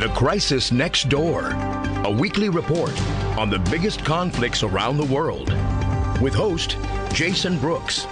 The Crisis Next Door, a weekly report on the biggest conflicts around the world. With host Jason Brooks.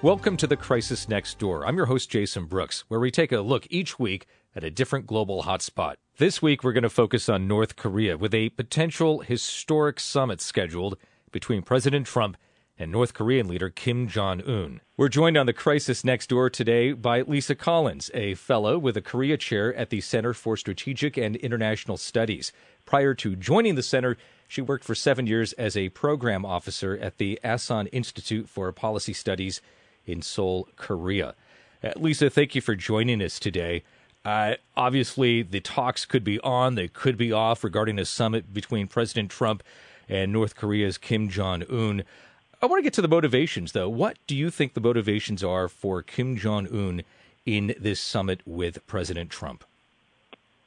Welcome to The Crisis Next Door. I'm your host, Jason Brooks, where we take a look each week at a different global hotspot. This week, we're going to focus on North Korea with a potential historic summit scheduled between President Trump and North Korean leader Kim Jong un. We're joined on the crisis next door today by Lisa Collins, a fellow with a Korea chair at the Center for Strategic and International Studies. Prior to joining the center, she worked for seven years as a program officer at the Asan Institute for Policy Studies in Seoul, Korea. Uh, Lisa, thank you for joining us today. Uh, obviously, the talks could be on, they could be off regarding a summit between President Trump and North Korea's Kim Jong un. I want to get to the motivations, though. What do you think the motivations are for Kim Jong un in this summit with President Trump?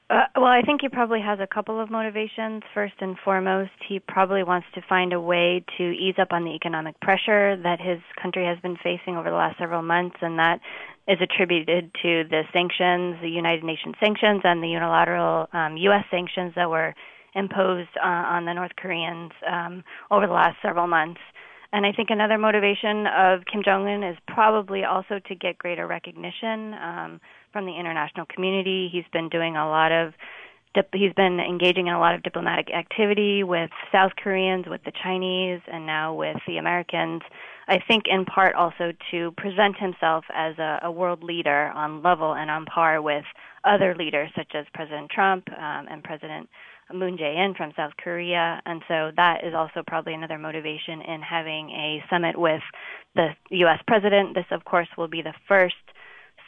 Uh, well, I think he probably has a couple of motivations. First and foremost, he probably wants to find a way to ease up on the economic pressure that his country has been facing over the last several months, and that is attributed to the sanctions, the United Nations sanctions, and the unilateral um, U.S. sanctions that were imposed uh, on the North Koreans um, over the last several months. And I think another motivation of Kim Jong Un is probably also to get greater recognition um, from the international community. He's been doing a lot of he's been engaging in a lot of diplomatic activity with South Koreans, with the Chinese, and now with the Americans. I think in part also to present himself as a, a world leader on level and on par with other leaders such as President Trump um, and President Moon Jae-in from South Korea, and so that is also probably another motivation in having a summit with the U.S. president. This, of course, will be the first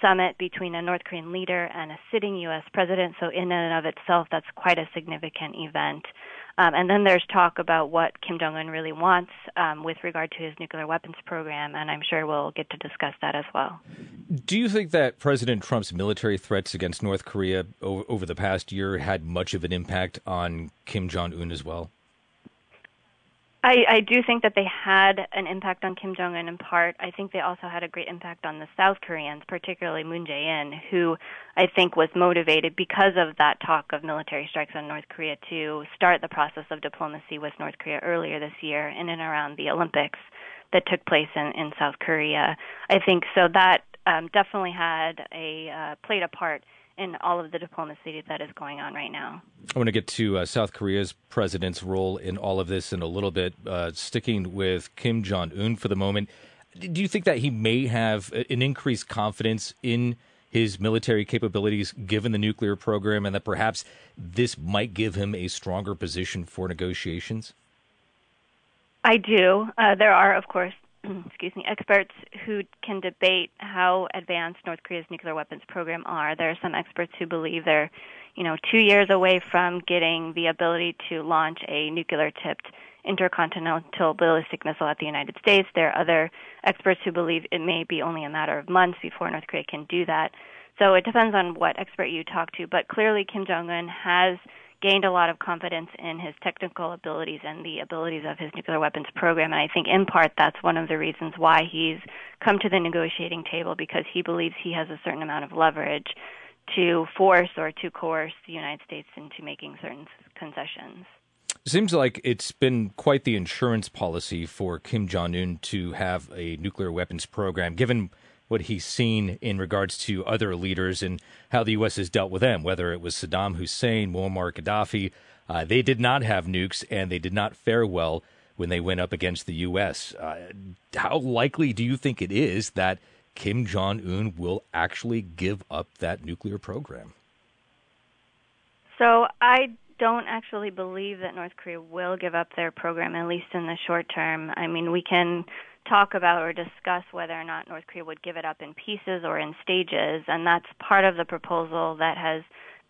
summit between a North Korean leader and a sitting U.S. president. So, in and of itself, that's quite a significant event. Um, and then there's talk about what Kim Jong un really wants um, with regard to his nuclear weapons program, and I'm sure we'll get to discuss that as well. Do you think that President Trump's military threats against North Korea over, over the past year had much of an impact on Kim Jong un as well? I, I do think that they had an impact on Kim Jong Un in part. I think they also had a great impact on the South Koreans, particularly Moon Jae-in, who I think was motivated because of that talk of military strikes on North Korea to start the process of diplomacy with North Korea earlier this year in and around the Olympics that took place in, in South Korea. I think so that um, definitely had a uh, played a part in all of the diplomacy that is going on right now. I want to get to uh, South Korea's president's role in all of this in a little bit. Uh, sticking with Kim Jong Un for the moment, do you think that he may have an increased confidence in his military capabilities given the nuclear program, and that perhaps this might give him a stronger position for negotiations? I do. Uh, there are, of course, excuse me, experts who can debate how advanced North Korea's nuclear weapons program are. There are some experts who believe they're, you know, two years away from getting the ability to launch a nuclear-tipped intercontinental ballistic missile at the United States. There are other experts who believe it may be only a matter of months before North Korea can do that. So it depends on what expert you talk to, but clearly Kim Jong Un has gained a lot of confidence in his technical abilities and the abilities of his nuclear weapons program. And I think in part that's one of the reasons why he's come to the negotiating table because he believes he has a certain amount of leverage to force or to coerce the United States into making certain concessions. Seems like it's been quite the insurance policy for Kim Jong un to have a nuclear weapons program, given what he's seen in regards to other leaders and how the U.S. has dealt with them, whether it was Saddam Hussein, Muammar Gaddafi. Uh, they did not have nukes and they did not fare well when they went up against the U.S. Uh, how likely do you think it is that Kim Jong un will actually give up that nuclear program? So I don't actually believe that North Korea will give up their program, at least in the short term. I mean, we can talk about or discuss whether or not North Korea would give it up in pieces or in stages, and that's part of the proposal that has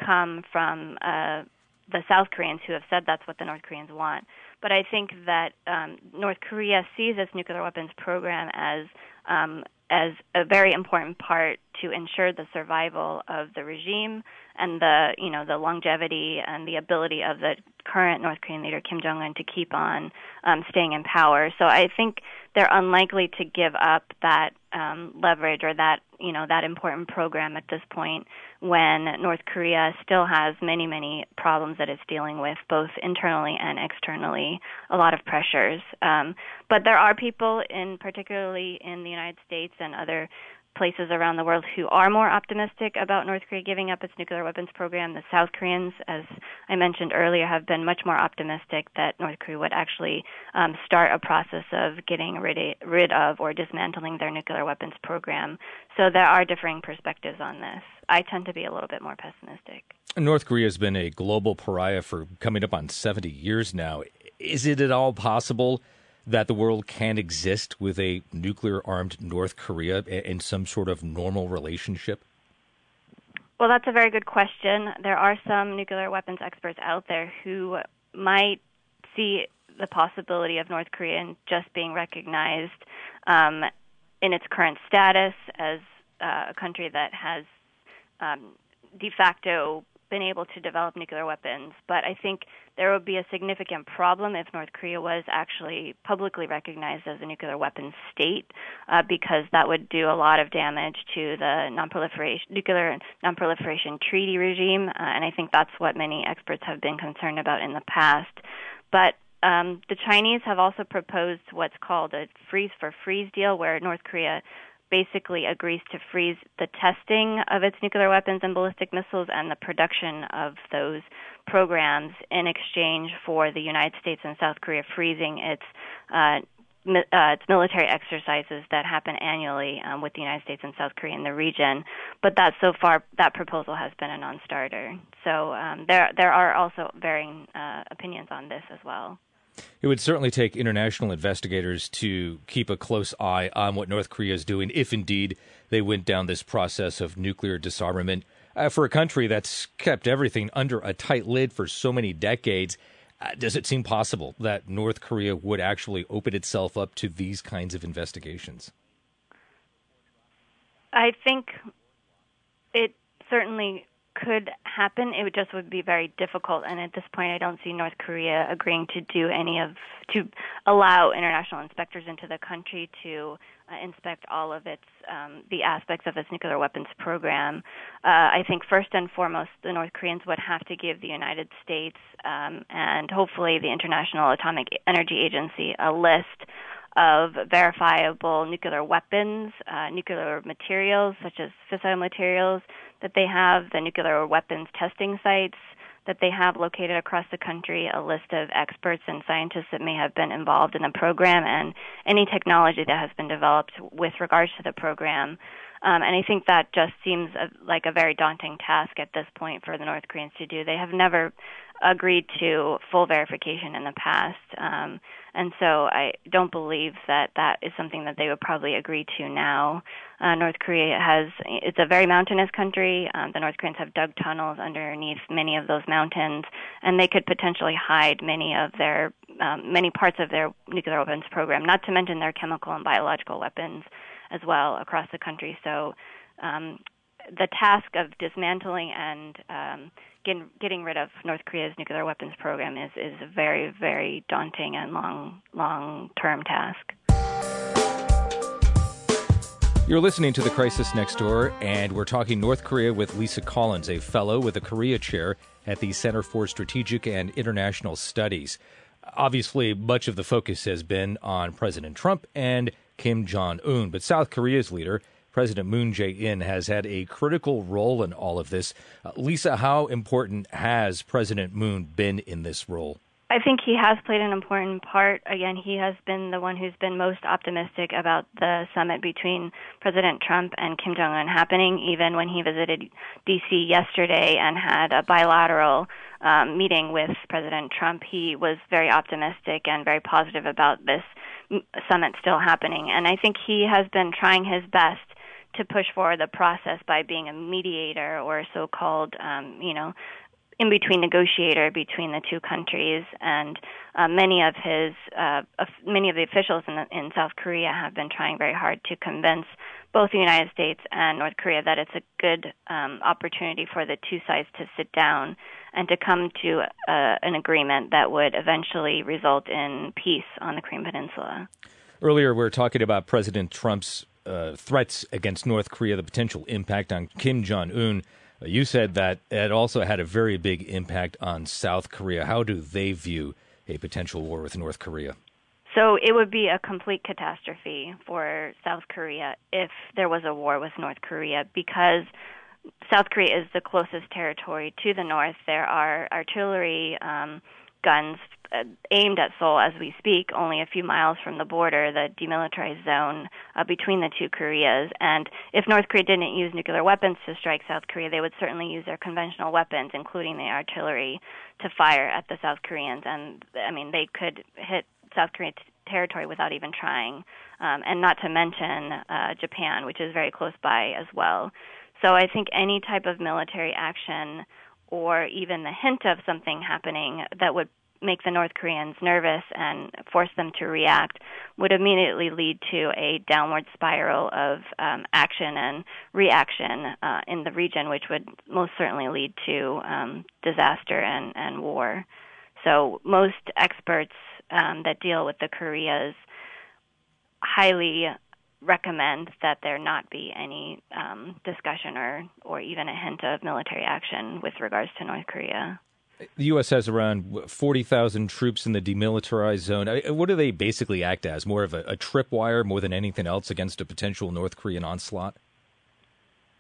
come from uh, the South Koreans who have said that's what the North Koreans want. But I think that um, North Korea sees its nuclear weapons program as um, as a very important part to ensure the survival of the regime and the you know the longevity and the ability of the current North Korean leader Kim Jong Un to keep on um, staying in power. So I think they're unlikely to give up that um, leverage or that you know that important program at this point when North Korea still has many many problems that it's dealing with both internally and externally a lot of pressures um, but there are people in particularly in the United States and other places around the world who are more optimistic about North Korea giving up its nuclear weapons program. The South Koreans, as I mentioned earlier, have been much more optimistic that North Korea would actually um, start a process of getting rid, rid of or dismantling their nuclear weapons program. So there are differing perspectives on this. I tend to be a little bit more pessimistic. North Korea has been a global pariah for coming up on 70 years now. Is it at all possible? That the world can exist with a nuclear armed North Korea in some sort of normal relationship? Well, that's a very good question. There are some nuclear weapons experts out there who might see the possibility of North Korea just being recognized um, in its current status as uh, a country that has um, de facto been able to develop nuclear weapons, but I think there would be a significant problem if North Korea was actually publicly recognized as a nuclear weapons state, uh, because that would do a lot of damage to the non-proliferation nuclear non-proliferation treaty regime, uh, and I think that's what many experts have been concerned about in the past. But um, the Chinese have also proposed what's called a freeze for freeze deal, where North Korea basically agrees to freeze the testing of its nuclear weapons and ballistic missiles and the production of those programs in exchange for the United States and South Korea freezing its uh, uh, its military exercises that happen annually um, with the United States and South Korea in the region, but that so far that proposal has been a non-starter. So um, there there are also varying uh, opinions on this as well. It would certainly take international investigators to keep a close eye on what North Korea is doing if indeed they went down this process of nuclear disarmament. Uh, for a country that's kept everything under a tight lid for so many decades, uh, does it seem possible that North Korea would actually open itself up to these kinds of investigations? I think it certainly could happen. It would just would be very difficult, and at this point, I don't see North Korea agreeing to do any of to allow international inspectors into the country to uh, inspect all of its um, the aspects of its nuclear weapons program. Uh, I think first and foremost, the North Koreans would have to give the United States um, and hopefully the International Atomic Energy Agency a list of verifiable nuclear weapons, uh, nuclear materials such as fissile materials that they have, the nuclear weapons testing sites that they have located across the country, a list of experts and scientists that may have been involved in the program, and any technology that has been developed with regards to the program. Um, and I think that just seems a, like a very daunting task at this point for the North Koreans to do. They have never agreed to full verification in the past. Um, and so I don't believe that that is something that they would probably agree to now. Uh, North Korea has, it's a very mountainous country. Um, the North Koreans have dug tunnels underneath many of those mountains, and they could potentially hide many of their, um, many parts of their nuclear weapons program, not to mention their chemical and biological weapons as well across the country. So, um, the task of dismantling and um, getting, getting rid of North Korea's nuclear weapons program is, is a very, very daunting and long, long term task. You're listening to The Crisis Next Door, and we're talking North Korea with Lisa Collins, a fellow with the Korea Chair at the Center for Strategic and International Studies. Obviously, much of the focus has been on President Trump and Kim Jong un, but South Korea's leader President Moon Jae-in has had a critical role in all of this. Uh, Lisa, how important has President Moon been in this role? I think he has played an important part. Again, he has been the one who's been most optimistic about the summit between President Trump and Kim Jong un happening, even when he visited D.C. yesterday and had a bilateral um, meeting with President Trump. He was very optimistic and very positive about this summit still happening. And I think he has been trying his best to push forward the process by being a mediator or so-called, um, you know, in between negotiator between the two countries, and uh, many of his uh, many of the officials in, in South Korea have been trying very hard to convince both the United States and North Korea that it's a good um, opportunity for the two sides to sit down and to come to uh, an agreement that would eventually result in peace on the Korean Peninsula. Earlier, we were talking about President Trump's uh, threats against North Korea, the potential impact on Kim Jong Un. You said that it also had a very big impact on South Korea. How do they view a potential war with North Korea? So it would be a complete catastrophe for South Korea if there was a war with North Korea because South Korea is the closest territory to the north. There are artillery um, guns uh, aimed at Seoul as we speak, only a few miles from the border, the demilitarized zone uh, between the two Koreas. And if North Korea didn't use nuclear weapons to strike South Korea, they would certainly use their conventional weapons, including the artillery, to fire at the South Koreans. And I mean, they could hit South Korean t- territory without even trying. Um, and not to mention uh, Japan, which is very close by as well. So I think any type of military action or even the hint of something happening that would make the North Koreans nervous and force them to react would immediately lead to a downward spiral of um, action and reaction uh, in the region, which would most certainly lead to um, disaster and, and war. So, most experts um, that deal with the Koreas highly recommend that there not be any um, discussion or, or even a hint of military action with regards to North Korea. The U.S. has around 40,000 troops in the demilitarized zone. What do they basically act as? More of a, a tripwire more than anything else against a potential North Korean onslaught?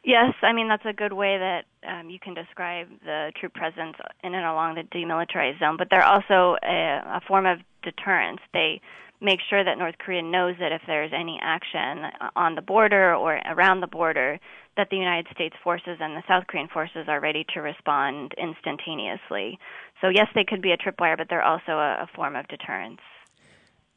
Yes, I mean that's a good way that um, you can describe the troop presence in and along the demilitarized zone. But they're also a, a form of deterrence. They make sure that North Korea knows that if there's any action on the border or around the border, that the United States forces and the South Korean forces are ready to respond instantaneously. So, yes, they could be a tripwire, but they're also a, a form of deterrence.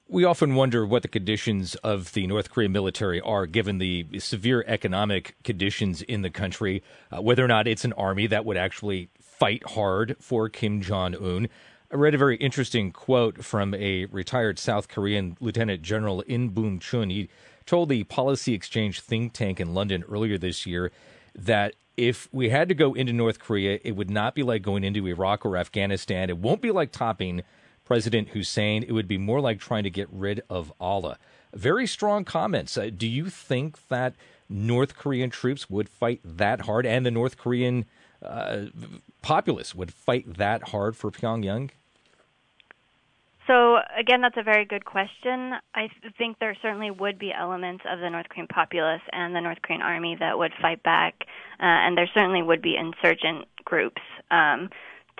We often wonder what the conditions of the North Korean military are, given the severe economic conditions in the country, uh, whether or not it's an army that would actually fight hard for Kim Jong un. I read a very interesting quote from a retired South Korean Lieutenant General In-Bum Chun. He told the Policy Exchange think tank in London earlier this year that if we had to go into North Korea, it would not be like going into Iraq or Afghanistan. It won't be like topping President Hussein. It would be more like trying to get rid of Allah. Very strong comments. Uh, do you think that North Korean troops would fight that hard and the North Korean uh, populace would fight that hard for Pyongyang? So again, that's a very good question. I think there certainly would be elements of the North Korean populace and the North Korean army that would fight back, uh, and there certainly would be insurgent groups um,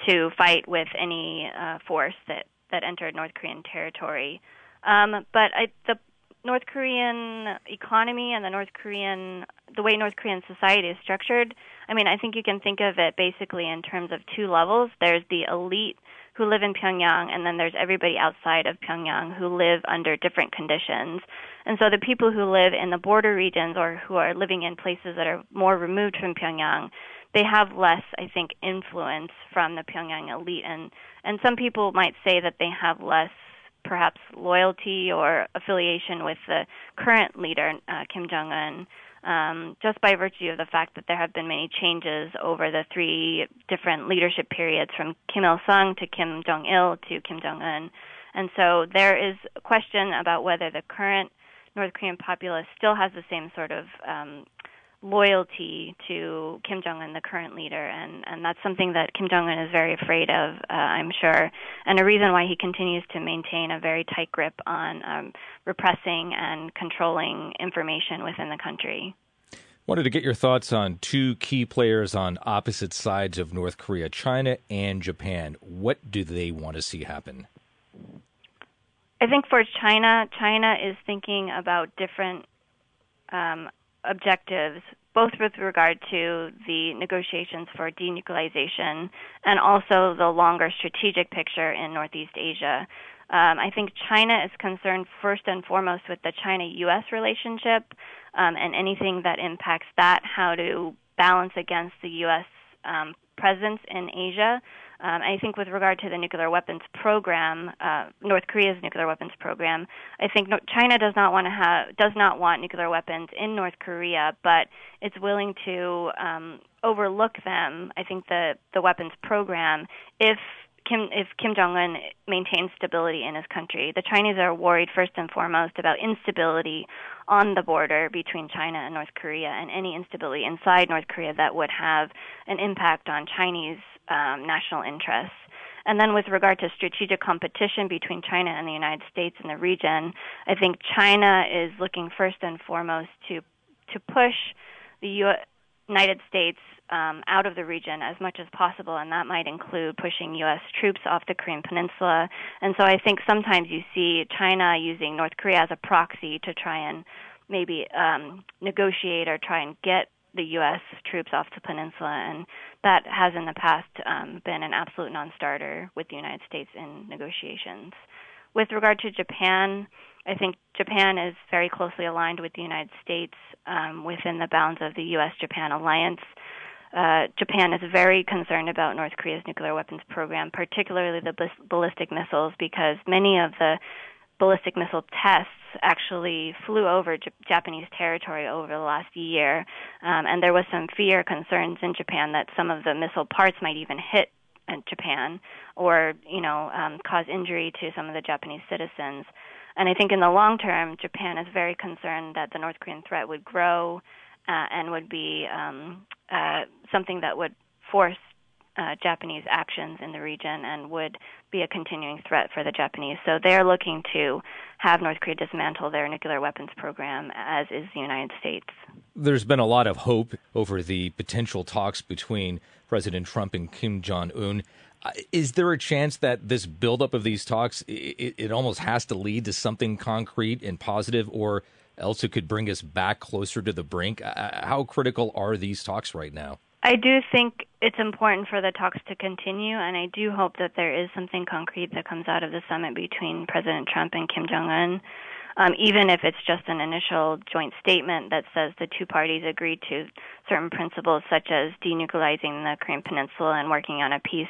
to fight with any uh, force that that entered North Korean territory. Um, but I, the North Korean economy and the North Korean the way North Korean society is structured, I mean, I think you can think of it basically in terms of two levels. There's the elite who live in Pyongyang, and then there's everybody outside of Pyongyang who live under different conditions. And so the people who live in the border regions or who are living in places that are more removed from Pyongyang, they have less, I think, influence from the Pyongyang elite. And and some people might say that they have less perhaps loyalty or affiliation with the current leader, uh, Kim Jong Un, um, just by virtue of the fact that there have been many changes over the three different leadership periods from Kim Il sung to Kim Jong il to Kim Jong un. And so there is a question about whether the current North Korean populace still has the same sort of um, loyalty to Kim Jong Un, the current leader, and and that's something that Kim Jong Un is very afraid of, uh, I'm sure, and a reason why he continues to maintain a very tight grip on um, repressing and controlling information within the country. Wanted to get your thoughts on two key players on opposite sides of North Korea, China and Japan. What do they want to see happen? I think for China, China is thinking about different um, objectives, both with regard to the negotiations for denuclearization and also the longer strategic picture in Northeast Asia. Um, I think China is concerned first and foremost with the China U.S. relationship um, and anything that impacts that, how to balance against the U.S. Um, presence in Asia. Um, I think with regard to the nuclear weapons program, uh, North Korea's nuclear weapons program, I think no, China does not want to have does not want nuclear weapons in North Korea, but it's willing to um, overlook them. I think the the weapons program if Kim, if Kim Jong Un maintains stability in his country, the Chinese are worried first and foremost about instability on the border between China and North Korea, and any instability inside North Korea that would have an impact on Chinese um, national interests. And then, with regard to strategic competition between China and the United States in the region, I think China is looking first and foremost to to push the U- United States um, out of the region as much as possible, and that might include pushing U.S. troops off the Korean Peninsula. And so I think sometimes you see China using North Korea as a proxy to try and maybe um, negotiate or try and get the U.S. troops off the peninsula, and that has in the past um, been an absolute non-starter with the United States in negotiations. With regard to Japan, I think Japan is very closely aligned with the United States um, within the bounds of the U.S. Japan alliance. Uh, Japan is very concerned about North Korea's nuclear weapons program, particularly the ballistic missiles, because many of the ballistic missile tests actually flew over J- Japanese territory over the last year, um, and there was some fear, concerns in Japan that some of the missile parts might even hit uh, Japan or you know um, cause injury to some of the Japanese citizens. And I think in the long term, Japan is very concerned that the North Korean threat would grow uh, and would be um, uh, something that would force uh, Japanese actions in the region and would be a continuing threat for the Japanese. So they're looking to have North Korea dismantle their nuclear weapons program, as is the United States. There's been a lot of hope over the potential talks between President Trump and Kim Jong Un. Uh, is there a chance that this buildup of these talks it, it almost has to lead to something concrete and positive, or else it could bring us back closer to the brink. Uh, how critical are these talks right now? I do think it's important for the talks to continue, and I do hope that there is something concrete that comes out of the summit between President Trump and Kim Jong un. Um, even if it's just an initial joint statement that says the two parties agreed to certain principles, such as denuclearizing the Korean Peninsula and working on a peace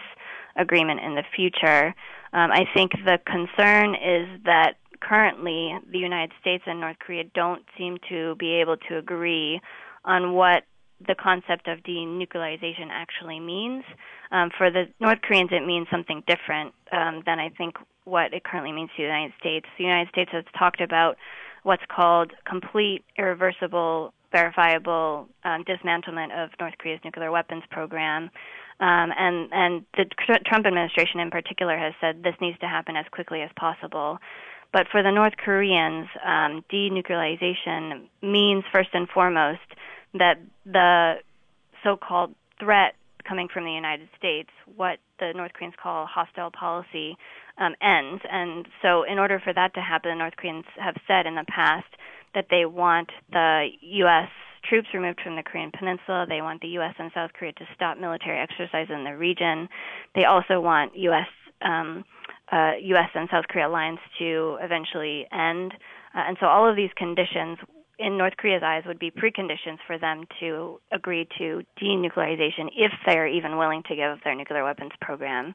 agreement in the future. Um, I think the concern is that currently the United States and North Korea don't seem to be able to agree on what the concept of denuclearization actually means. Um, for the North Koreans, it means something different um, than I think what it currently means to the United States. The United States has talked about what's called complete, irreversible, verifiable um, dismantlement of North Korea's nuclear weapons program. Um, and and the Trump administration in particular has said this needs to happen as quickly as possible. But for the North Koreans, um, denuclearization means first and foremost that the so-called threat coming from the United States, what the North Koreans call hostile policy, um, ends. And so, in order for that to happen, the North Koreans have said in the past that they want the U.S. troops removed from the Korean Peninsula. They want the U.S. and South Korea to stop military exercise in the region. They also want U.S. Um, uh, U.S. and South Korea alliance to eventually end. Uh, and so all of these conditions, in North Korea's eyes, would be preconditions for them to agree to denuclearization if they're even willing to give up their nuclear weapons program.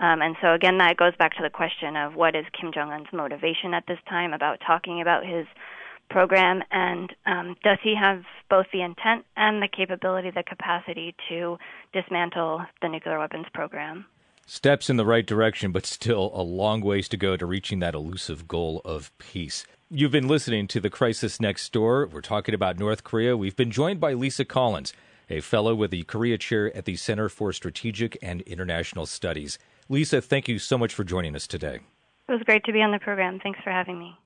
Um, and so again, that goes back to the question of what is Kim Jong Un's motivation at this time about talking about his program, and um, does he have both the intent and the capability, the capacity to dismantle the nuclear weapons program? Steps in the right direction, but still a long ways to go to reaching that elusive goal of peace. You've been listening to The Crisis Next Door. We're talking about North Korea. We've been joined by Lisa Collins, a fellow with the Korea Chair at the Center for Strategic and International Studies. Lisa, thank you so much for joining us today. It was great to be on the program. Thanks for having me.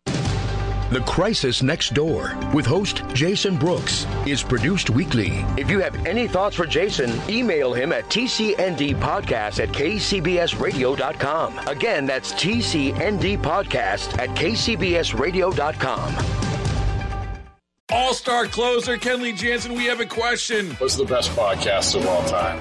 The Crisis Next Door with host Jason Brooks is produced weekly. If you have any thoughts for Jason, email him at tcndpodcast at kcbsradio.com. Again, that's tcndpodcast at kcbsradio.com. All star closer Kenley Jansen, we have a question. What's the best podcast of all time?